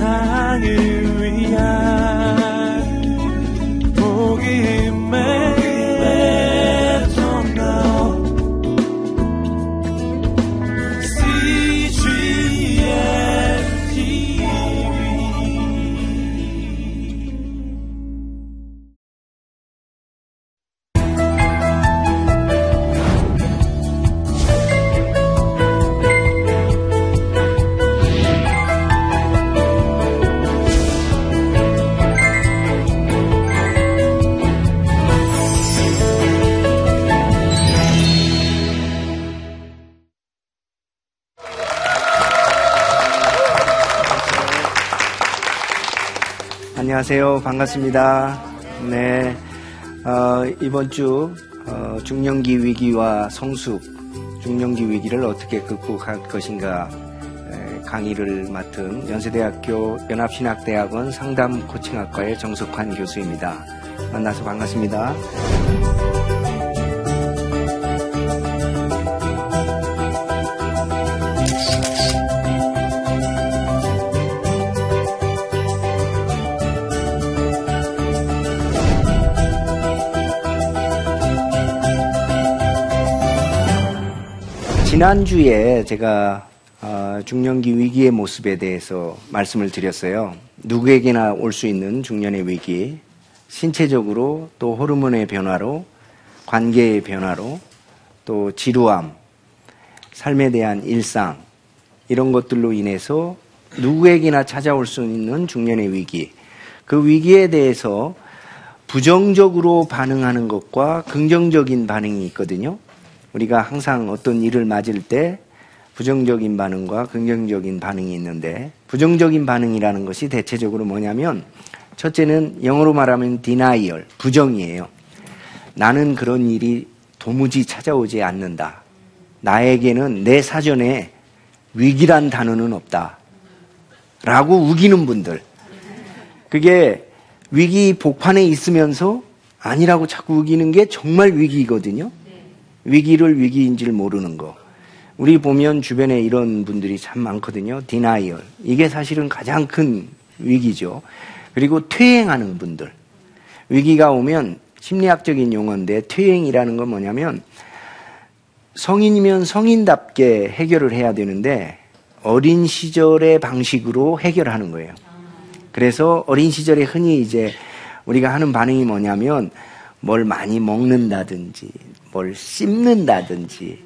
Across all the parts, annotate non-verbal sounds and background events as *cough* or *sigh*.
세상을 안녕하세요. 반갑습니다. 네. 어, 이번 주 어, 중년기 위기와 성숙, 중년기 위기를 어떻게 극복할 것인가 에, 강의를 맡은 연세대학교 연합신학대학원 상담 코칭학과의 정석환 교수입니다. 만나서 반갑습니다. 지난주에 제가 어, 중년기 위기의 모습에 대해서 말씀을 드렸어요. 누구에게나 올 수 있는 중년의 위기, 신체적으로 또 호르몬의 변화로, 관계의 변화로, 또 지루함, 삶에 대한 일상, 이런 것들로 인해서 누구에게나 찾아올 수 있는 중년의 위기, 그 위기에 대해서 부정적으로 반응하는 것과 긍정적인 반응이 있거든요. 우리가 항상 어떤 일을 맞을 때 부정적인 반응과 긍정적인 반응이 있는데 부정적인 반응이라는 것이 대체적으로 뭐냐면 첫째는 영어로 말하면 denial, 부정이에요. 나는 그런 일이 도무지 찾아오지 않는다. 나에게는 내 사전에 위기란 단어는 없다. 라고 우기는 분들. 그게 위기 복판에 있으면서 아니라고 자꾸 우기는 게 정말 위기거든요. 위기를 위기인지를 모르는 거. 우리 보면 주변에 이런 분들이 참 많거든요. 디나이얼. 이게 사실은 가장 큰 위기죠. 그리고 퇴행하는 분들. 위기가 오면 심리학적인 용어인데 퇴행이라는 건 뭐냐면 성인이면 성인답게 해결을 해야 되는데 어린 시절의 방식으로 해결하는 거예요. 그래서 어린 시절에 흔히 이제 우리가 하는 반응이 뭐냐면 뭘 많이 먹는다든지 뭘 씹는다든지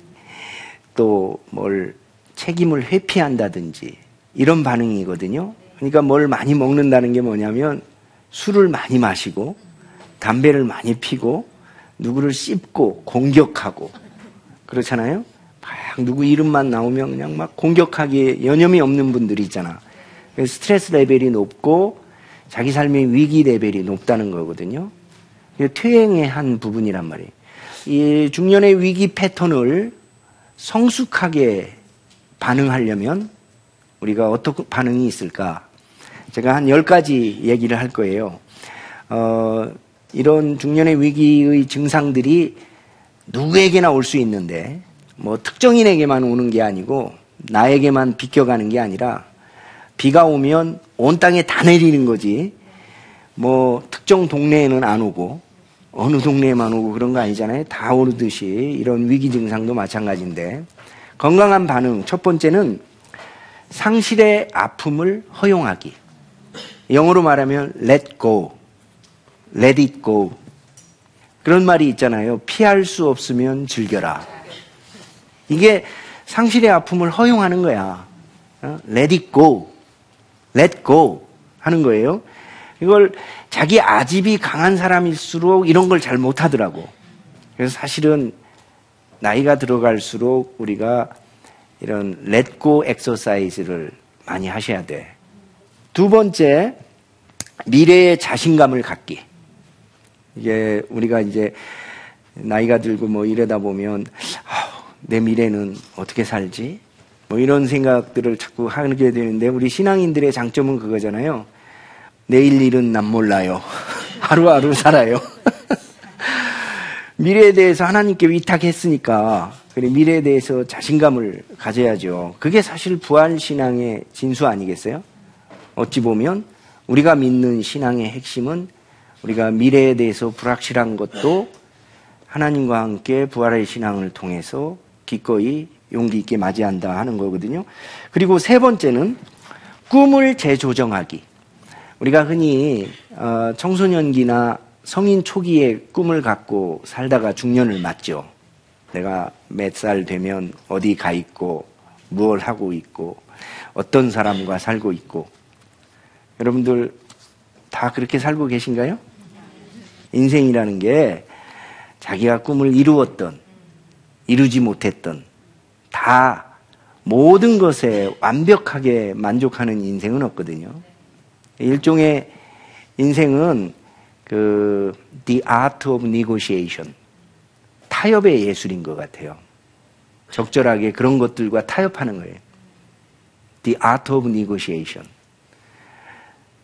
또 뭘 책임을 회피한다든지 이런 반응이거든요. 그러니까 뭘 많이 먹는다는 게 뭐냐면 술을 많이 마시고 담배를 많이 피고 누구를 씹고 공격하고 그렇잖아요. 막 누구 이름만 나오면 그냥 막 공격하기에 여념이 없는 분들이 있잖아. 스트레스 레벨이 높고 자기 삶의 위기 레벨이 높다는 거거든요. 퇴행의 한 부분이란 말이에요. 이 중년의 위기 패턴을 성숙하게 반응하려면 우리가 어떤 반응이 있을까? 제가 한 10가지 얘기를 할 거예요. 어, 이런 중년의 위기의 증상들이 누구에게나 올 수 있는데, 뭐 특정인에게만 오는 게 아니고, 나에게만 비껴가는 게 아니라, 비가 오면 온 땅에 다 내리는 거지, 뭐 특정 동네에는 안 오고, 어느 동네에만 오고 그런 거 아니잖아요. 다 오르듯이 이런 위기 증상도 마찬가지인데 건강한 반응 첫 번째는 상실의 아픔을 허용하기. 영어로 말하면 let go, let it go. 그런 말이 있잖아요. 피할 수 없으면 즐겨라. 이게 상실의 아픔을 허용하는 거야. 어? let it go, let go 하는 거예요. 이걸 자기 아집이 강한 사람일수록 이런 걸 잘 못하더라고. 그래서 사실은 나이가 들어갈수록 우리가 이런 렛고 엑서사이즈를 많이 하셔야 돼. 두 번째, 미래의 자신감을 갖기. 이게 우리가 이제 나이가 들고 뭐 이러다 보면 내 미래는 어떻게 살지? 뭐 이런 생각들을 자꾸 하게 되는데 우리 신앙인들의 장점은 그거잖아요. 내일 일은 난 몰라요. *laughs* 하루하루 살아요. *laughs* 미래에 대해서 하나님께 위탁했으니까 미래에 대해서 자신감을 가져야죠. 그게 사실 부활 신앙의 진수 아니겠어요? 어찌 보면 우리가 믿는 신앙의 핵심은 우리가 미래에 대해서 불확실한 것도 하나님과 함께 부활의 신앙을 통해서 기꺼이 용기 있게 맞이한다 하는 거거든요. 그리고 세 번째는 꿈을 재조정하기. 우리가 흔히 어, 청소년기나 성인 초기에 꿈을 갖고 살다가 중년을 맞죠. 내가 몇 살 되면 어디 가 있고 무엇 하고 있고 어떤 사람과 살고 있고 여러분들 다 그렇게 살고 계신가요? 인생이라는 게 자기가 꿈을 이루었던 이루지 못했던 다 모든 것에 완벽하게 만족하는 인생은 없거든요. 일종의 인생은 그 The Art of Negotiation 타협의 예술인 것 같아요. 적절하게 그런 것들과 타협하는 거예요. The Art of Negotiation.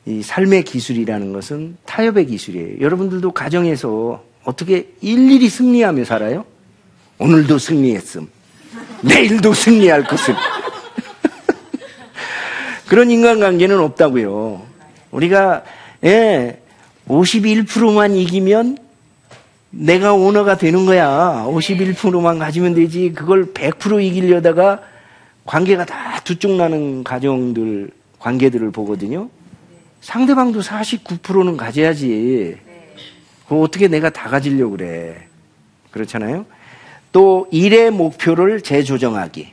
이 삶의 기술이라는 것은 타협의 기술이에요. 여러분들도 가정에서 어떻게 일일이 승리하며 살아요? 오늘도 승리했음. 내일도 승리할 것을. *laughs* 그런 인간관계는 없다고요. 우리가 예, 51%만 이기면 내가 오너가 되는 거야. 51%만 가지면 되지. 그걸 100% 이기려다가 관계가 다 두쪽 나는 가정들, 관계들을 보거든요. 상대방도 49%는 가져야지. 그 어떻게 내가 다 가지려고 그래. 그렇잖아요. 또 일의 목표를 재조정하기.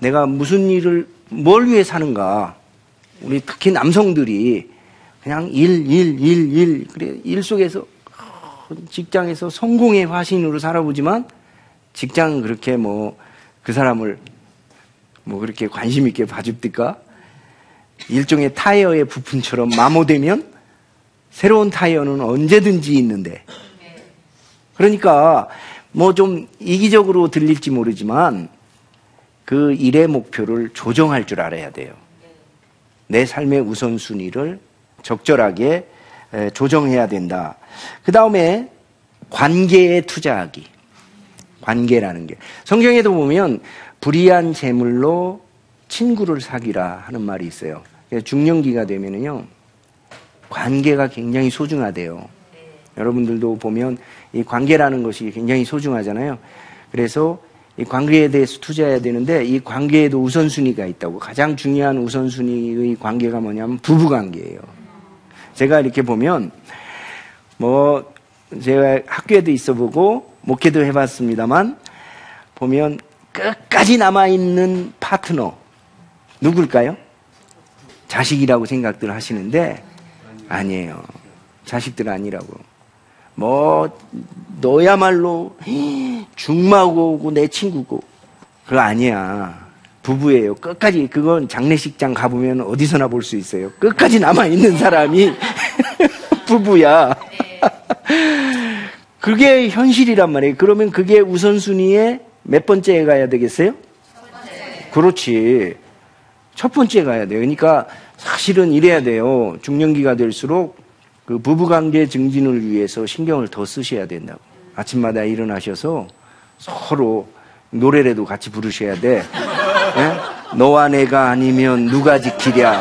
내가 무슨 일을 뭘 위해 사는가. 우리 특히 남성들이 그냥 일, 일, 일, 일. 그래 일 속에서 직장에서 성공의 화신으로 살아보지만 직장 그렇게 뭐 그 사람을 뭐 그렇게 관심 있게 봐줍니까? 일종의 타이어의 부품처럼 마모되면 새로운 타이어는 언제든지 있는데. 그러니까 뭐 좀 이기적으로 들릴지 모르지만 그 일의 목표를 조정할 줄 알아야 돼요. 내 삶의 우선순위를 적절하게 조정해야 된다. 그 다음에 관계에 투자하기. 관계라는 게. 성경에도 보면 불의한 재물로 친구를 사귀라 하는 말이 있어요. 중년기가 되면은요, 관계가 굉장히 소중하대요. 여러분들도 보면 이 관계라는 것이 굉장히 소중하잖아요. 그래서 이 관계에 대해서 투자해야 되는데 이 관계에도 우선순위가 있다고. 가장 중요한 우선순위의 관계가 뭐냐면 부부 관계예요. 제가 이렇게 보면 뭐 제가 학교에도 있어 보고 목회도 해봤습니다만 보면 끝까지 남아있는 파트너 누굴까요? 자식이라고 생각들 하시는데 아니에요. 자식들 아니라고. 뭐 너야말로 중마고 내 친구고 그거 아니야. 부부예요. 끝까지 그건 장례식장 가보면 어디서나 볼 수 있어요. 끝까지 남아 있는 사람이 *laughs* 부부야. 그게 현실이란 말이에요. 그러면 그게 우선순위에 몇 번째에 가야 되겠어요? 그렇지. 첫 번째 가야 돼요. 그러니까 사실은 이래야 돼요. 중년기가 될수록 그 부부관계 증진을 위해서 신경을 더 쓰셔야 된다고. 아침마다 일어나셔서 서로 노래라도 같이 부르셔야 돼. 예? 너와 내가 아니면 누가 지키랴.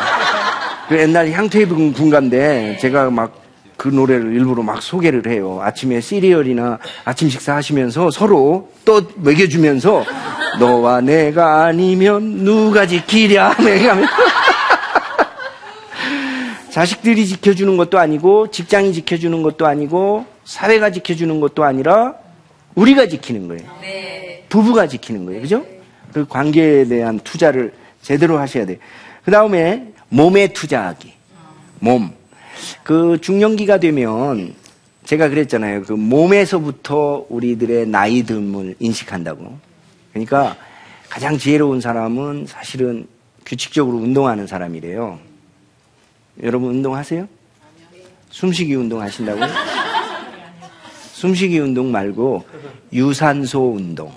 그 옛날 향토입은 군가인데 제가 막 그 노래를 일부러 막 소개를 해요. 아침에 시리얼이나 아침 식사 하시면서 서로 또 먹여주면서 너와 내가 아니면 누가 지키랴. *laughs* *laughs* 자식들이 지켜주는 것도 아니고 직장이 지켜주는 것도 아니고 사회가 지켜주는 것도 아니라 우리가 지키는 거예요. 부부가 지키는 거예요. 그죠? 그 관계에 대한 투자를 제대로 하셔야 돼요. 그 다음에 몸에 투자하기. 몸. 그 중년기가 되면 제가 그랬잖아요. 그 몸에서부터 우리들의 나이 듦을 인식한다고. 그러니까 가장 지혜로운 사람은 사실은 규칙적으로 운동하는 사람이래요. 여러분 운동하세요? 숨쉬기 운동 하신다고요? 숨쉬기 운동 말고 유산소 운동,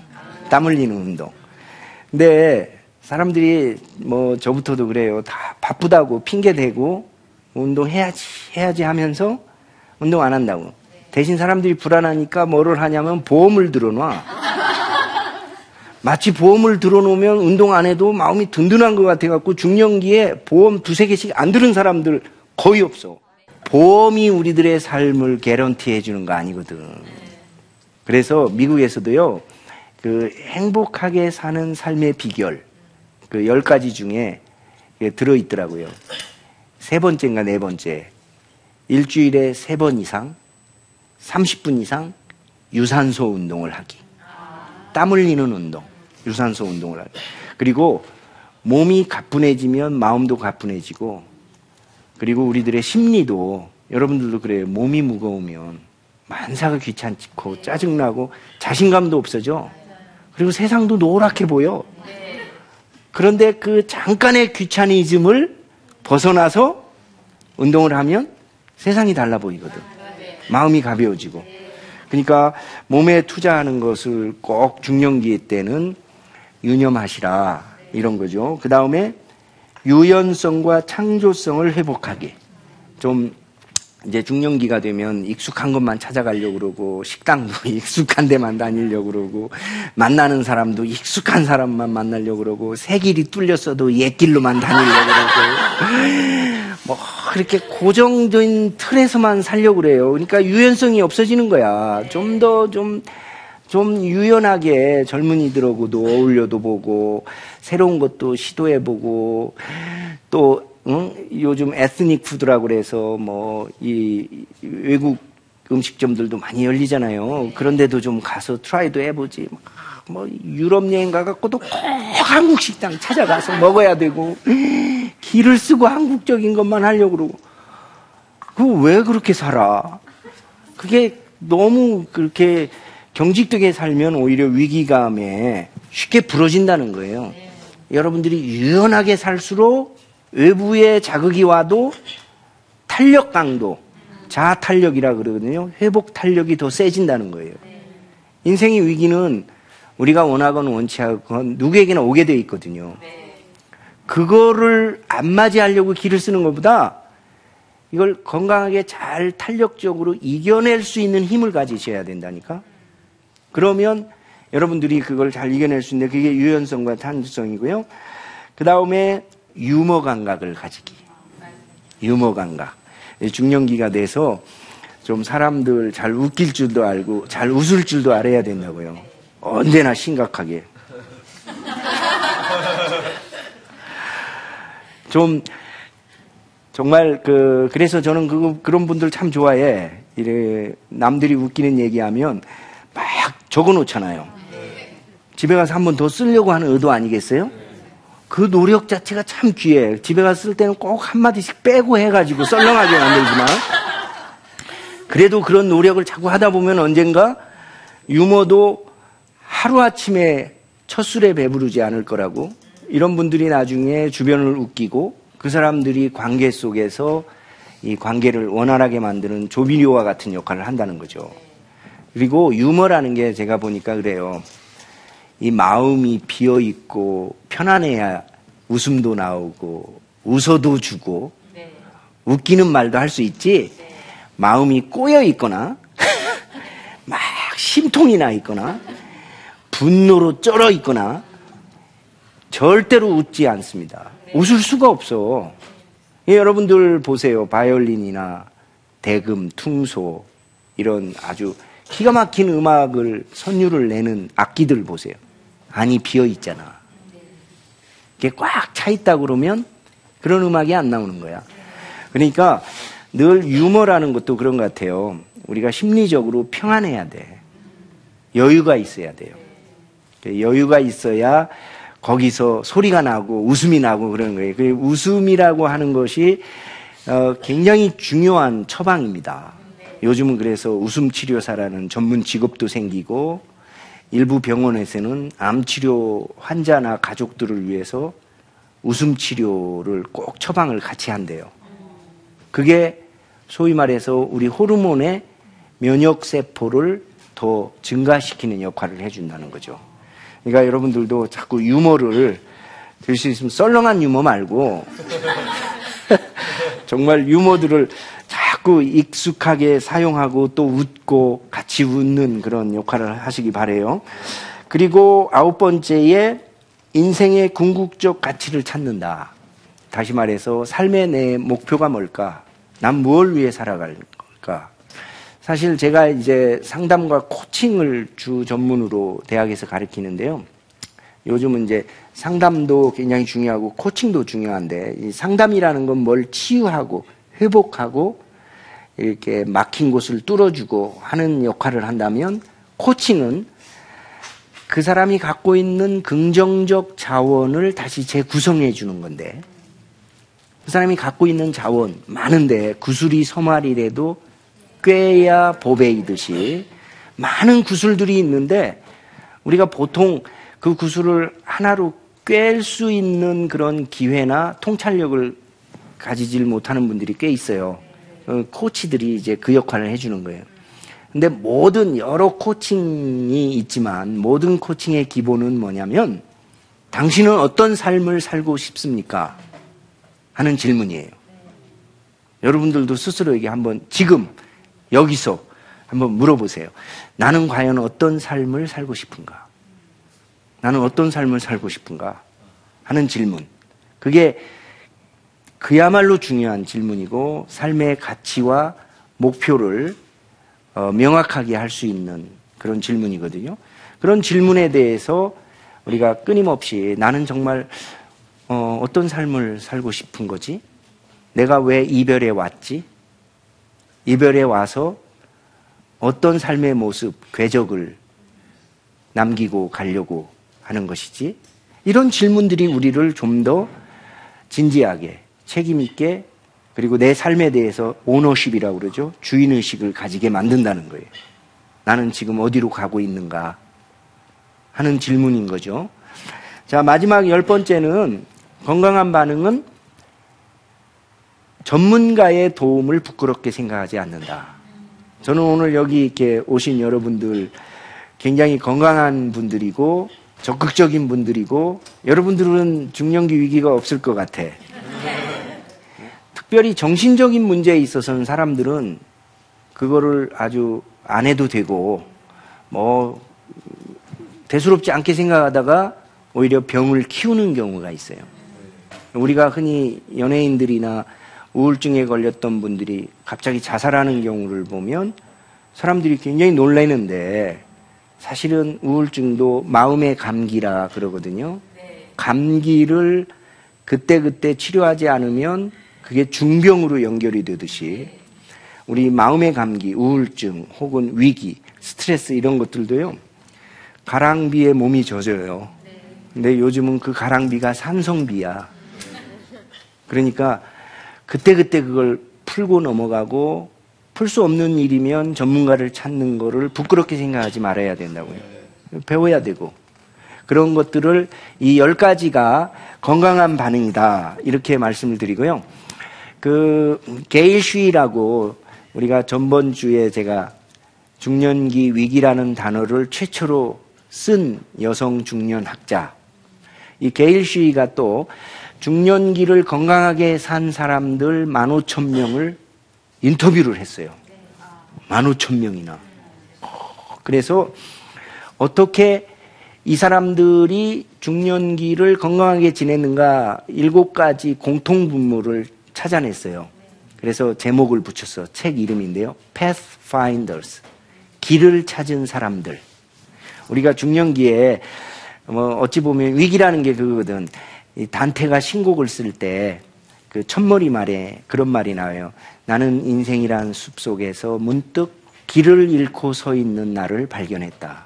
땀 흘리는 운동. 근데 사람들이 뭐 저부터도 그래요. 다 바쁘다고 핑계 대고 운동해야지 해야지 하면서 운동 안 한다고. 대신 사람들이 불안하니까 뭐를 하냐면 보험을 들어놔. 마치 보험을 들어놓으면 운동 안 해도 마음이 든든한 것 같아갖고 중년기에 보험 두세 개씩 안 들은 사람들 거의 없어. 보험이 우리들의 삶을 개런티 해주는 거 아니거든. 그래서 미국에서도요, 그 행복하게 사는 삶의 비결, 그 열 가지 중에 들어 있더라고요. 세 번째인가 네 번째. 일주일에 세 번 이상, 30분 이상 유산소 운동을 하기. 땀 흘리는 운동, 유산소 운동을 하기. 그리고 몸이 가뿐해지면 마음도 가뿐해지고, 그리고 우리들의 심리도 여러분들도 그래요. 몸이 무거우면 만사가 귀찮고 짜증나고 자신감도 없어져. 그리고 세상도 노랗게 보여. 그런데 그 잠깐의 귀차니즘을 벗어나서 운동을 하면 세상이 달라 보이거든. 마음이 가벼워지고. 그러니까 몸에 투자하는 것을 꼭 중년기 때는 유념하시라. 이런 거죠. 그 다음에 유연성과 창조성을 회복하게. 좀 이제 중년기가 되면 익숙한 것만 찾아가려고 그러고 식당도 *laughs* 익숙한 데만 다니려고 그러고 만나는 사람도 익숙한 사람만 만나려고 그러고 새 길이 뚫렸어도 옛 길로만 다니려고 그러고 *laughs* 뭐 그렇게 고정된 틀에서만 살려고 그래요. 그러니까 유연성이 없어지는 거야. 좀 더 좀 좀 유연하게 젊은이들하고도 어울려도 보고 새로운 것도 시도해 보고 또 응? 요즘 ethnic food라고 그래서 뭐 이 외국 음식점들도 많이 열리잖아요. 그런데도 좀 가서 try도 해보지. 뭐 유럽 여행 가갖고도 꼭 한국 식당 찾아가서 먹어야 되고 기를 쓰고 한국적인 것만 하려고 그러고 그왜 그렇게 살아? 그게 너무 그렇게 경직되게 살면 오히려 위기감에 쉽게 부러진다는 거예요. 여러분들이 유연하게 살수록 외부의 자극이 와도 탄력 강도, 자아 탄력이라 그러거든요. 회복 탄력이 더 세진다는 거예요. 인생의 위기는 우리가 원하건 원치 않건 누구에게나 오게 돼 있거든요. 그거를 안 맞이하려고 길을 쓰는 것보다 이걸 건강하게 잘 탄력적으로 이겨낼 수 있는 힘을 가지셔야 된다니까. 그러면 여러분들이 그걸 잘 이겨낼 수 있는데 그게 유연성과 탄수성이고요. 그 다음에 유머 감각을 가지기. 유머 감각. 중년기가 돼서 좀 사람들 잘 웃길 줄도 알고 잘 웃을 줄도 알아야 된다고요. 언제나 심각하게. *laughs* 좀 정말 그 그래서 저는 그 그런 분들 참 좋아해. 이래 남들이 웃기는 얘기하면 막 적어 놓잖아요. 집에 가서 한 번 더 쓰려고 하는 의도 아니겠어요? 그 노력 자체가 참 귀해. 집에 갔을 때는 꼭 한마디씩 빼고 해가지고 썰렁하게 만들지만. 그래도 그런 노력을 자꾸 하다 보면 언젠가 유머도 하루아침에 첫 술에 배부르지 않을 거라고. 이런 분들이 나중에 주변을 웃기고 그 사람들이 관계 속에서 이 관계를 원활하게 만드는 조비료와 같은 역할을 한다는 거죠. 그리고 유머라는 게 제가 보니까 그래요. 이 마음이 비어 있고 편안해야 웃음도 나오고 웃어도 주고 네. 웃기는 말도 할 수 있지. 마음이 꼬여 있거나 *laughs* 막 심통이 나 있거나 분노로 쩔어 있거나 절대로 웃지 않습니다. 웃을 수가 없어. 예, 여러분들 보세요. 바이올린이나 대금, 퉁소 이런 아주 기가 막힌 음악을 선율을 내는 악기들 보세요. 안이 비어 있잖아. 이게 꽉 차 있다 그러면 그런 음악이 안 나오는 거야. 그러니까 늘 유머라는 것도 그런 것 같아요. 우리가 심리적으로 평안해야 돼. 여유가 있어야 돼요. 여유가 있어야 거기서 소리가 나고 웃음이 나고 그런 거예요. 그 웃음이라고 하는 것이 어, 굉장히 중요한 처방입니다. 요즘은 그래서 웃음 치료사라는 전문 직업도 생기고 일부 병원에서는 암 치료 환자나 가족들을 위해서 웃음 치료를 꼭 처방을 같이 한대요. 그게 소위 말해서 우리 호르몬의 면역 세포를 더 증가시키는 역할을 해준다는 거죠. 그러니까 여러분들도 자꾸 유머를 들 수 있으면 썰렁한 유머 말고 *laughs* 정말 유머들을 자꾸 익숙하게 사용하고 또 웃고 같이 웃는 그런 역할을 하시기 바래요. 그리고 아홉 번째에 인생의 궁극적 가치를 찾는다. 다시 말해서 삶의 내 목표가 뭘까? 난 무엇을 위해 살아갈까? 사실 제가 이제 상담과 코칭을 주 전문으로 대학에서 가르치는데요. 요즘은 이제 상담도 굉장히 중요하고 코칭도 중요한데 이 상담이라는 건 뭘 치유하고 회복하고 이렇게 막힌 곳을 뚫어주고 하는 역할을 한다면 코칭은 그 사람이 갖고 있는 긍정적 자원을 다시 재구성해 주는 건데 그 사람이 갖고 있는 자원 많은데 구슬이 서말이라도 꾀야 보배이듯이 많은 구슬들이 있는데 우리가 보통 그 구슬을 하나로 꿰 수 있는 그런 기회나 통찰력을 가지질 못하는 분들이 꽤 있어요. 어, 코치들이 이제 그 역할을 해주는 거예요. 근데 모든 여러 코칭이 있지만 모든 코칭의 기본은 뭐냐면 당신은 어떤 삶을 살고 싶습니까? 하는 질문이에요. 여러분들도 스스로에게 한번 지금 여기서 한번 물어보세요. 나는 과연 어떤 삶을 살고 싶은가? 나는 어떤 삶을 살고 싶은가? 하는 질문. 그게 그야말로 중요한 질문이고 삶의 가치와 목표를 어, 명확하게 할 수 있는 그런 질문이거든요. 그런 질문에 대해서 우리가 끊임없이 나는 정말 어, 어떤 삶을 살고 싶은 거지? 내가 왜 이별에 왔지? 이별에 와서 어떤 삶의 모습, 궤적을 남기고 가려고 하는 것이지? 이런 질문들이 우리를 좀 더 진지하게, 책임있게, 그리고 내 삶에 대해서 오너십이라고 그러죠. 주인의식을 가지게 만든다는 거예요. 나는 지금 어디로 가고 있는가 하는 질문인 거죠. 자, 마지막 열 번째는 건강한 반응은 전문가의 도움을 부끄럽게 생각하지 않는다. 저는 오늘 여기 이렇게 오신 여러분들 굉장히 건강한 분들이고 적극적인 분들이고 여러분들은 중년기 위기가 없을 것 같아. 특별히 정신적인 문제에 있어서는 사람들은 그거를 아주 안 해도 되고 뭐 대수롭지 않게 생각하다가 오히려 병을 키우는 경우가 있어요. 우리가 흔히 연예인들이나 우울증에 걸렸던 분들이 갑자기 자살하는 경우를 보면 사람들이 굉장히 놀라는데 사실은 우울증도 마음의 감기라 그러거든요. 감기를 그때그때 치료하지 않으면 그게 중병으로 연결이 되듯이 우리 마음의 감기, 우울증 혹은 위기, 스트레스 이런 것들도요. 가랑비에 몸이 젖어요. 근데 요즘은 그 가랑비가 산성비야. 그러니까 그때그때 그걸 풀고 넘어가고 풀 수 없는 일이면 전문가를 찾는 거를 부끄럽게 생각하지 말아야 된다고요. 배워야 되고. 그런 것들을 이 열 가지가 건강한 반응이다. 이렇게 말씀을 드리고요. 그, 게일 쉬라고 우리가 전번 주에 제가 중년기 위기라는 단어를 최초로 쓴 여성 중년 학자. 이 게일 쉬가 또 중년기를 건강하게 산 사람들 15,000명을 인터뷰를 했어요. 15,000명이나. 그래서 어떻게 이 사람들이 중년기를 건강하게 지냈는가 일곱 가지 공통 분모를 찾아냈어요. 그래서 제목을 붙였어. 책 이름인데요. Pathfinders. 길을 찾은 사람들. 우리가 중년기에 뭐 어찌 보면 위기라는 게 그거거든. 이 단테가 신곡을 쓸 때 그 첫머리 말에 그런 말이 나와요. 나는 인생이란 숲 속에서 문득 길을 잃고 서 있는 나를 발견했다.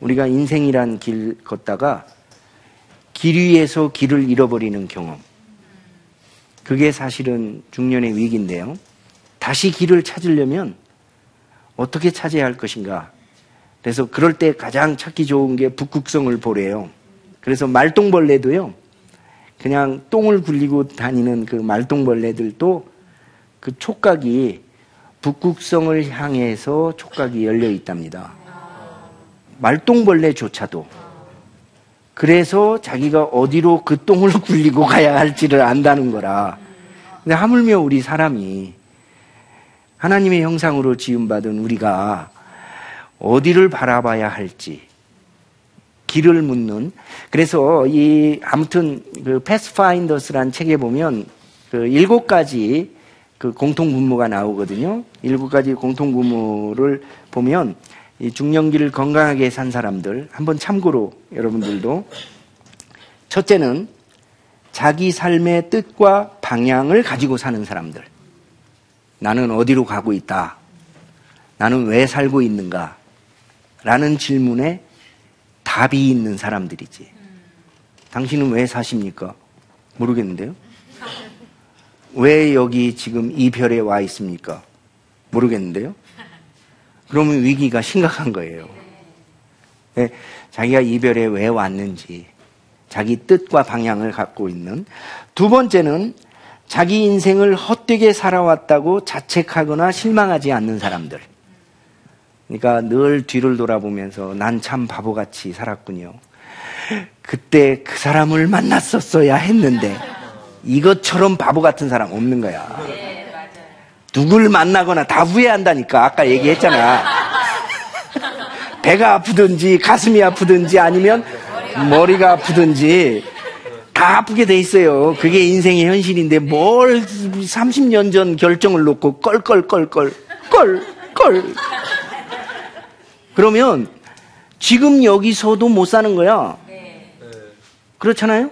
우리가 인생이란 길 걷다가 길 위에서 길을 잃어버리는 경험. 그게 사실은 중년의 위기인데요. 다시 길을 찾으려면 어떻게 찾아야 할 것인가? 그래서 그럴 때 가장 찾기 좋은 게 북극성을 보래요. 그래서 말똥벌레도요, 그냥 똥을 굴리고 다니는 그 말똥벌레들도 그 촉각이 북극성을 향해서 촉각이 열려 있답니다. 말똥벌레조차도. 그래서 자기가 어디로 그 똥을 *laughs* 굴리고 가야 할지를 안다는 거라. 근데 하물며 우리 사람이 하나님의 형상으로 지음받은 우리가 어디를 바라봐야 할지, 길을 묻는 그래서 이 아무튼 그 패스파인더스라는 책에 보면 그 일곱 가지 그 공통 분모가 나오거든요. 일곱 가지 공통 분모를 보면 이 중년기를 건강하게 산 사람들 한번 참고로 여러분들도 첫째는 자기 삶의 뜻과 방향을 가지고 사는 사람들. 나는 어디로 가고 있다. 나는 왜 살고 있는가? 라는 질문에 답이 있는 사람들이지. 당신은 왜 사십니까? 모르겠는데요? 왜 여기 지금 이 별에 와 있습니까? 모르겠는데요? 그러면 위기가 심각한 거예요. 네, 자기가 이 별에 왜 왔는지, 자기 뜻과 방향을 갖고 있는. 두 번째는 자기 인생을 헛되게 살아왔다고 자책하거나 실망하지 않는 사람들. 그러니까 늘 뒤를 돌아보면서 난 참 바보같이 살았군요. 그때 그 사람을 만났었어야 했는데 이것처럼 바보 같은 사람 없는 거야. 누굴 만나거나 다 후회한다니까. 아까 얘기했잖아. 배가 아프든지 가슴이 아프든지 아니면 머리가 아프든지 다 아프게 돼 있어요. 그게 인생의 현실인데 뭘 30년 전 결정을 놓고 껄껄껄껄 껄껄 그러면 지금 여기서도 못 사는 거야. 그렇잖아요?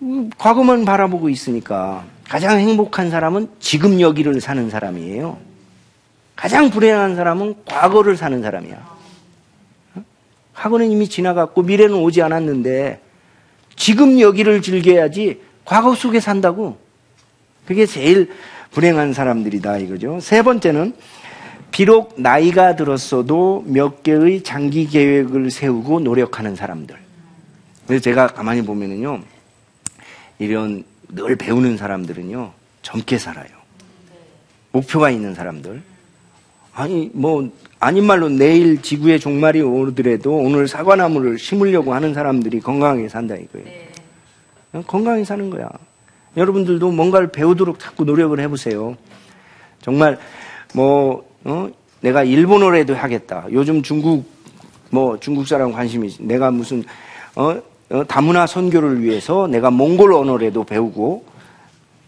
음, 과거만 바라보고 있으니까 가장 행복한 사람은 지금 여기를 사는 사람이에요. 가장 불행한 사람은 과거를 사는 사람이야. 과거는 이미 지나갔고 미래는 오지 않았는데 지금 여기를 즐겨야지 과거 속에 산다고. 그게 제일 불행한 사람들이다 이거죠. 세 번째는 비록 나이가 들었어도 몇 개의 장기 계획을 세우고 노력하는 사람들. 그래서 제가 가만히 보면은요, 이런 늘 배우는 사람들은요, 젊게 살아요. 목표가 있는 사람들. 아니, 뭐, 아닌 말로 내일 지구의 종말이 오더라도 오늘 사과나무를 심으려고 하는 사람들이 건강하게 산다 이거예요. 네. 건강하게 사는 거야. 여러분들도 뭔가를 배우도록 자꾸 노력을 해보세요. 정말, 뭐, 어? 내가 일본어라도 하겠다. 요즘 중국, 뭐, 중국 사람 관심이, 내가 무슨, 어? 어? 다문화 선교를 위해서 내가 몽골 언어라도 배우고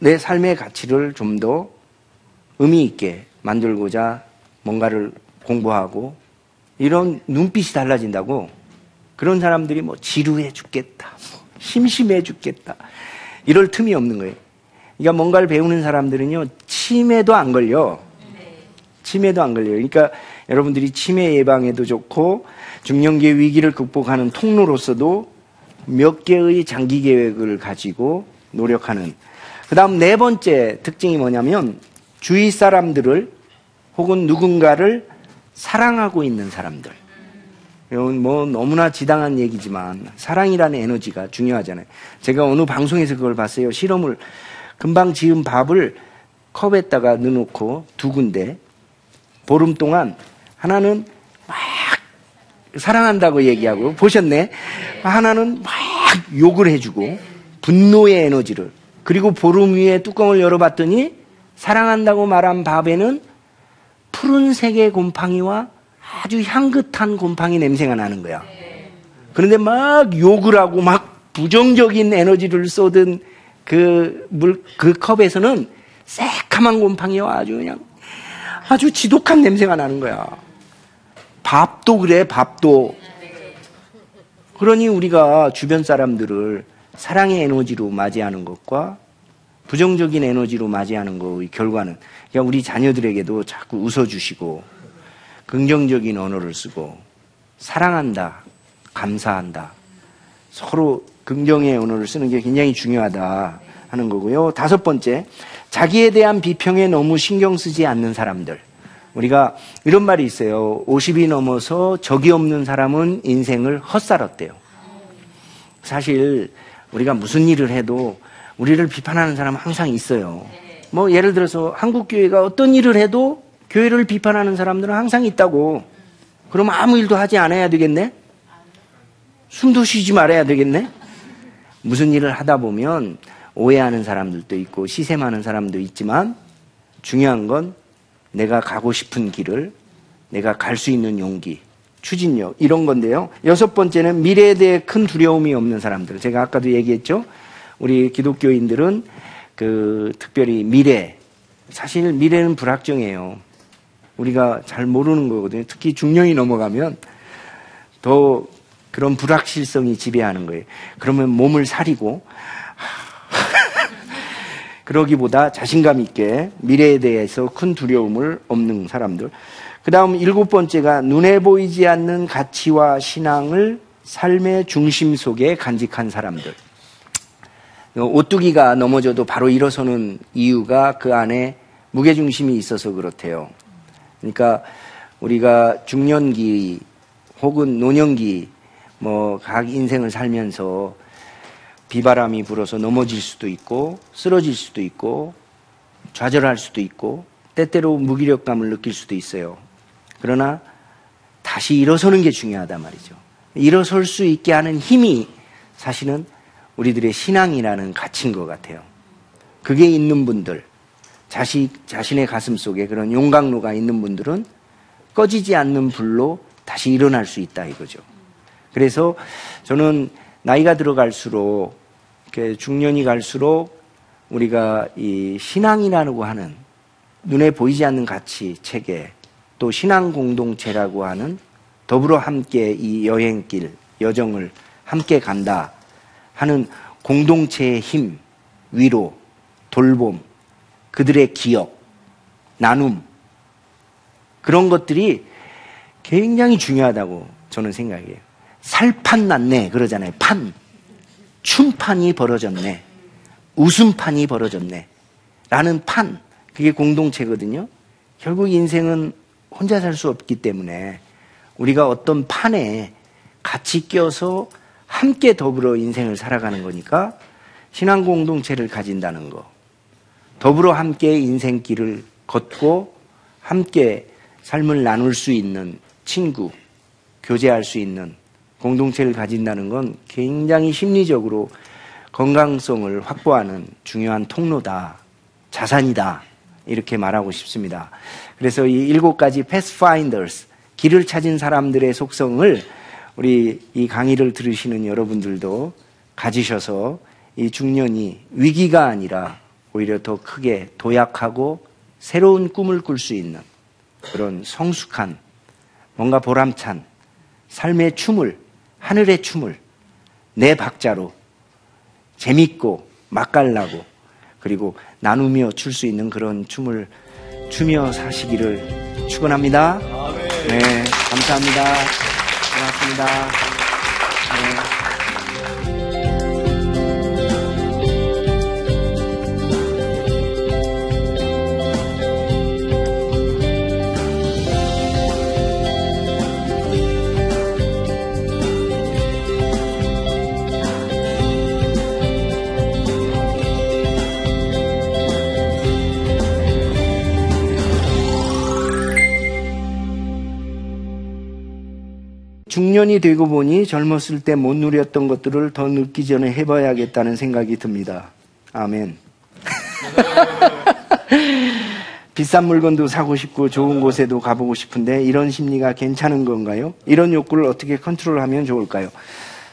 내 삶의 가치를 좀 더 의미 있게 만들고자 뭔가를 공부하고 이런 눈빛이 달라진다고 그런 사람들이 뭐 지루해 죽겠다. 뭐 심심해 죽겠다. 이럴 틈이 없는 거예요. 그러니까 뭔가를 배우는 사람들은요, 치매도 안 걸려. 치매도 안 걸려요. 그러니까 여러분들이 치매 예방에도 좋고 중년기 위기를 극복하는 통로로서도 몇 개의 장기 계획을 가지고 노력하는. 그 다음 네 번째 특징이 뭐냐면 주위 사람들을 혹은 누군가를 사랑하고 있는 사람들. 이건 뭐 너무나 지당한 얘기지만 사랑이라는 에너지가 중요하잖아요. 제가 어느 방송에서 그걸 봤어요. 실험을 금방 지은 밥을 컵에다가 넣어놓고 두 군데 보름 동안 하나는 막 사랑한다고 얘기하고 보셨네. 하나는 막 욕을 해주고 분노의 에너지를 그리고 보름 위에 뚜껑을 열어봤더니 사랑한다고 말한 밥에는 푸른색의 곰팡이와 아주 향긋한 곰팡이 냄새가 나는 거야. 그런데 막 욕을 하고 막 부정적인 에너지를 쏟은 그 물, 그 컵에서는 새카만 곰팡이와 아주 그냥 아주 지독한 냄새가 나는 거야. 밥도 그래, 밥도. 그러니 우리가 주변 사람들을 사랑의 에너지로 맞이하는 것과 부정적인 에너지로 맞이하는 것의 결과는 그러니까 우리 자녀들에게도 자꾸 웃어주시고 긍정적인 언어를 쓰고 사랑한다, 감사한다. 서로 긍정의 언어를 쓰는 게 굉장히 중요하다 하는 거고요. 다섯 번째, 자기에 대한 비평에 너무 신경 쓰지 않는 사람들. 우리가 이런 말이 있어요. 50이 넘어서 적이 없는 사람은 인생을 헛살았대요. 사실 우리가 무슨 일을 해도 우리를 비판하는 사람은 항상 있어요. 뭐 예를 들어서 한국 교회가 어떤 일을 해도 교회를 비판하는 사람들은 항상 있다고. 그럼 아무 일도 하지 않아야 되겠네? 숨도 쉬지 말아야 되겠네? 무슨 일을 하다 보면 오해하는 사람들도 있고 시샘하는 사람도 있지만 중요한 건 내가 가고 싶은 길을 내가 갈 수 있는 용기, 추진력 이런 건데요. 여섯 번째는 미래에 대해 큰 두려움이 없는 사람들. 제가 아까도 얘기했죠. 우리 기독교인들은 그 특별히 미래 사실 미래는 불확정해요. 우리가 잘 모르는 거거든요. 특히 중년이 넘어가면 더 그런 불확실성이 지배하는 거예요. 그러면 몸을 사리고 그러기보다 자신감 있게 미래에 대해서 큰 두려움을 없는 사람들. 그 다음 일곱 번째가 눈에 보이지 않는 가치와 신앙을 삶의 중심 속에 간직한 사람들. 오뚜기가 넘어져도 바로 일어서는 이유가 그 안에 무게중심이 있어서 그렇대요. 그러니까 우리가 중년기 혹은 노년기 뭐 각 인생을 살면서 비바람이 불어서 넘어질 수도 있고 쓰러질 수도 있고 좌절할 수도 있고 때때로 무기력감을 느낄 수도 있어요. 그러나 다시 일어서는 게 중요하단 말이죠. 일어설 수 있게 하는 힘이 사실은 우리들의 신앙이라는 가치인 것 같아요. 그게 있는 분들, 자신, 자신의 가슴 속에 그런 용광로가 있는 분들은 꺼지지 않는 불로 다시 일어날 수 있다 이거죠. 그래서 저는 나이가 들어갈수록 중년이 갈수록 우리가 이 신앙이라고 하는 눈에 보이지 않는 가치 체계 또 신앙 공동체라고 하는 더불어 함께 이 여행길 여정을 함께 간다 하는 공동체의 힘 위로 돌봄 그들의 기억 나눔 그런 것들이 굉장히 중요하다고 저는 생각해요. 살판 났네 그러잖아요. 판 춤판이 벌어졌네. 웃음판이 벌어졌네. 라는 판. 그게 공동체거든요. 결국 인생은 혼자 살 수 없기 때문에 우리가 어떤 판에 같이 껴서 함께 더불어 인생을 살아가는 거니까 신앙 공동체를 가진다는 거. 더불어 함께 인생길을 걷고 함께 삶을 나눌 수 있는 친구, 교제할 수 있는 공동체를 가진다는 건 굉장히 심리적으로 건강성을 확보하는 중요한 통로다. 자산이다. 이렇게 말하고 싶습니다. 그래서 이 일곱 가지 패스파인더스, 길을 찾은 사람들의 속성을 우리 이 강의를 들으시는 여러분들도 가지셔서 이 중년이 위기가 아니라 오히려 더 크게 도약하고 새로운 꿈을 꿀 수 있는 그런 성숙한 뭔가 보람찬 삶의 춤을 하늘의 춤을 내 박자로 재밌고 맛깔나고 그리고 나누며 출 수 있는 그런 춤을 추며 사시기를 축원합니다. 네, 감사합니다. 고맙습니다. 네. 중년이 되고 보니 젊었을 때 못 누렸던 것들을 더 늦기 전에 해봐야겠다는 생각이 듭니다. 아멘. *laughs* 비싼 물건도 사고 싶고 좋은 곳에도 가보고 싶은데 이런 심리가 괜찮은 건가요? 이런 욕구를 어떻게 컨트롤하면 좋을까요?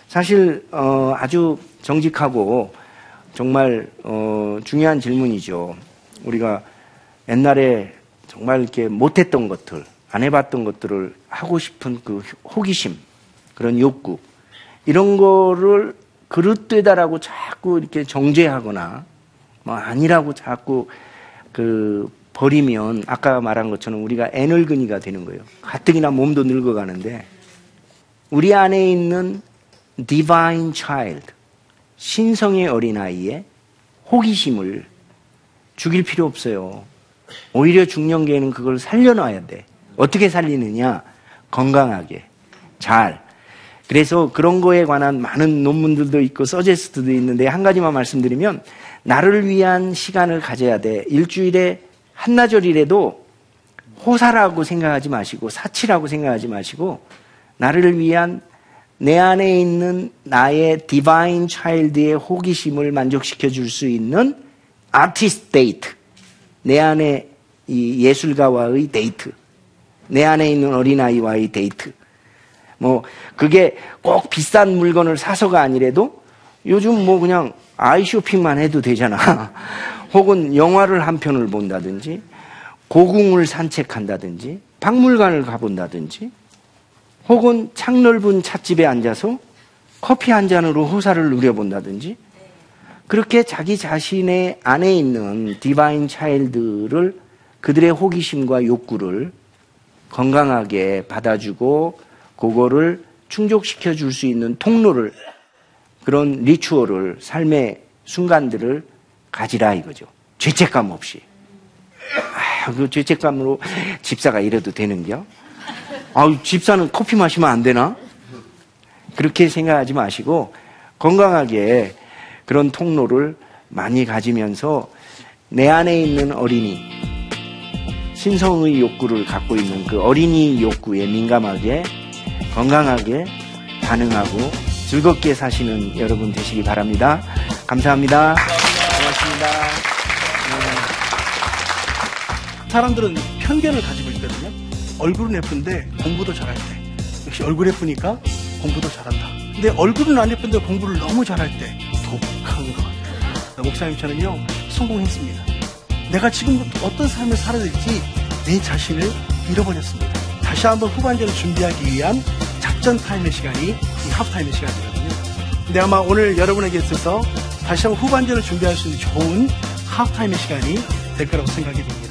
사실 어, 아주 정직하고 정말 어, 중요한 질문이죠. 우리가 옛날에 정말 이렇게 못했던 것들, 안 해봤던 것들을 하고 싶은 그 호기심, 그런 욕구, 이런 거를 그릇되다라고 자꾸 이렇게 정죄하거나, 뭐 아니라고 자꾸 그 버리면 아까 말한 것처럼 우리가 애늙은이가 되는 거예요. 가뜩이나 몸도 늙어가는데 우리 안에 있는 divine child, 신성의 어린아이의 호기심을 죽일 필요 없어요. 오히려 중년기에는 그걸 살려놔야 돼. 어떻게 살리느냐? 건강하게, 잘. 그래서 그런 거에 관한 많은 논문들도 있고 서제스트도 있는데 한 가지만 말씀드리면 나를 위한 시간을 가져야 돼. 일주일에 한나절이라도 호사라고 생각하지 마시고 사치라고 생각하지 마시고 나를 위한 내 안에 있는 나의 디바인 차일드의 호기심을 만족시켜 줄 수 있는 아티스트 데이트. 내 안에 이 예술가와의 데이트. 내 안에 있는 어린아이와의 데이트. 뭐 그게 꼭 비싼 물건을 사서가 아니래도 요즘 뭐 그냥 아이 쇼핑만 해도 되잖아. *laughs* 혹은 영화를 한 편을 본다든지 고궁을 산책한다든지 박물관을 가본다든지 혹은 창넓은 찻집에 앉아서 커피 한 잔으로 호사를 누려본다든지 그렇게 자기 자신의 안에 있는 디바인 차일드를 그들의 호기심과 욕구를 건강하게 받아주고 그거를 충족시켜 줄 수 있는 통로를 그런 리추얼을 삶의 순간들을 가지라 이거죠. 죄책감 없이. 아, 그 죄책감으로 집사가 이래도 되는겨? 아, 집사는 커피 마시면 안 되나? 그렇게 생각하지 마시고 건강하게 그런 통로를 많이 가지면서 내 안에 있는 어린이, 신성의 욕구를 갖고 있는 그 어린이 욕구에 민감하게 건강하게 반응하고 즐겁게 사시는 여러분 되시기 바랍니다. 감사합니다. 고맙습니다. 사람들은 편견을 가지고 있거든요. 얼굴은 예쁜데 공부도 잘할 때. 역시 얼굴 예쁘니까 공부도 잘한다. 근데 얼굴은 안 예쁜데 공부를 너무 잘할 때 독한 것. 목사님처럼요, 성공했습니다. 내가 지금 어떤 삶을 살아야 될지 내 자신을 잃어버렸습니다. 다시 한번 후반전을 준비하기 위한 작전 타임의 시간이 이 하프타임의 시간이거든요. 근데 아마 오늘 여러분에게 있어서 다시 한번 후반전을 준비할 수 있는 좋은 하프타임의 시간이 될 거라고 생각이 됩니다.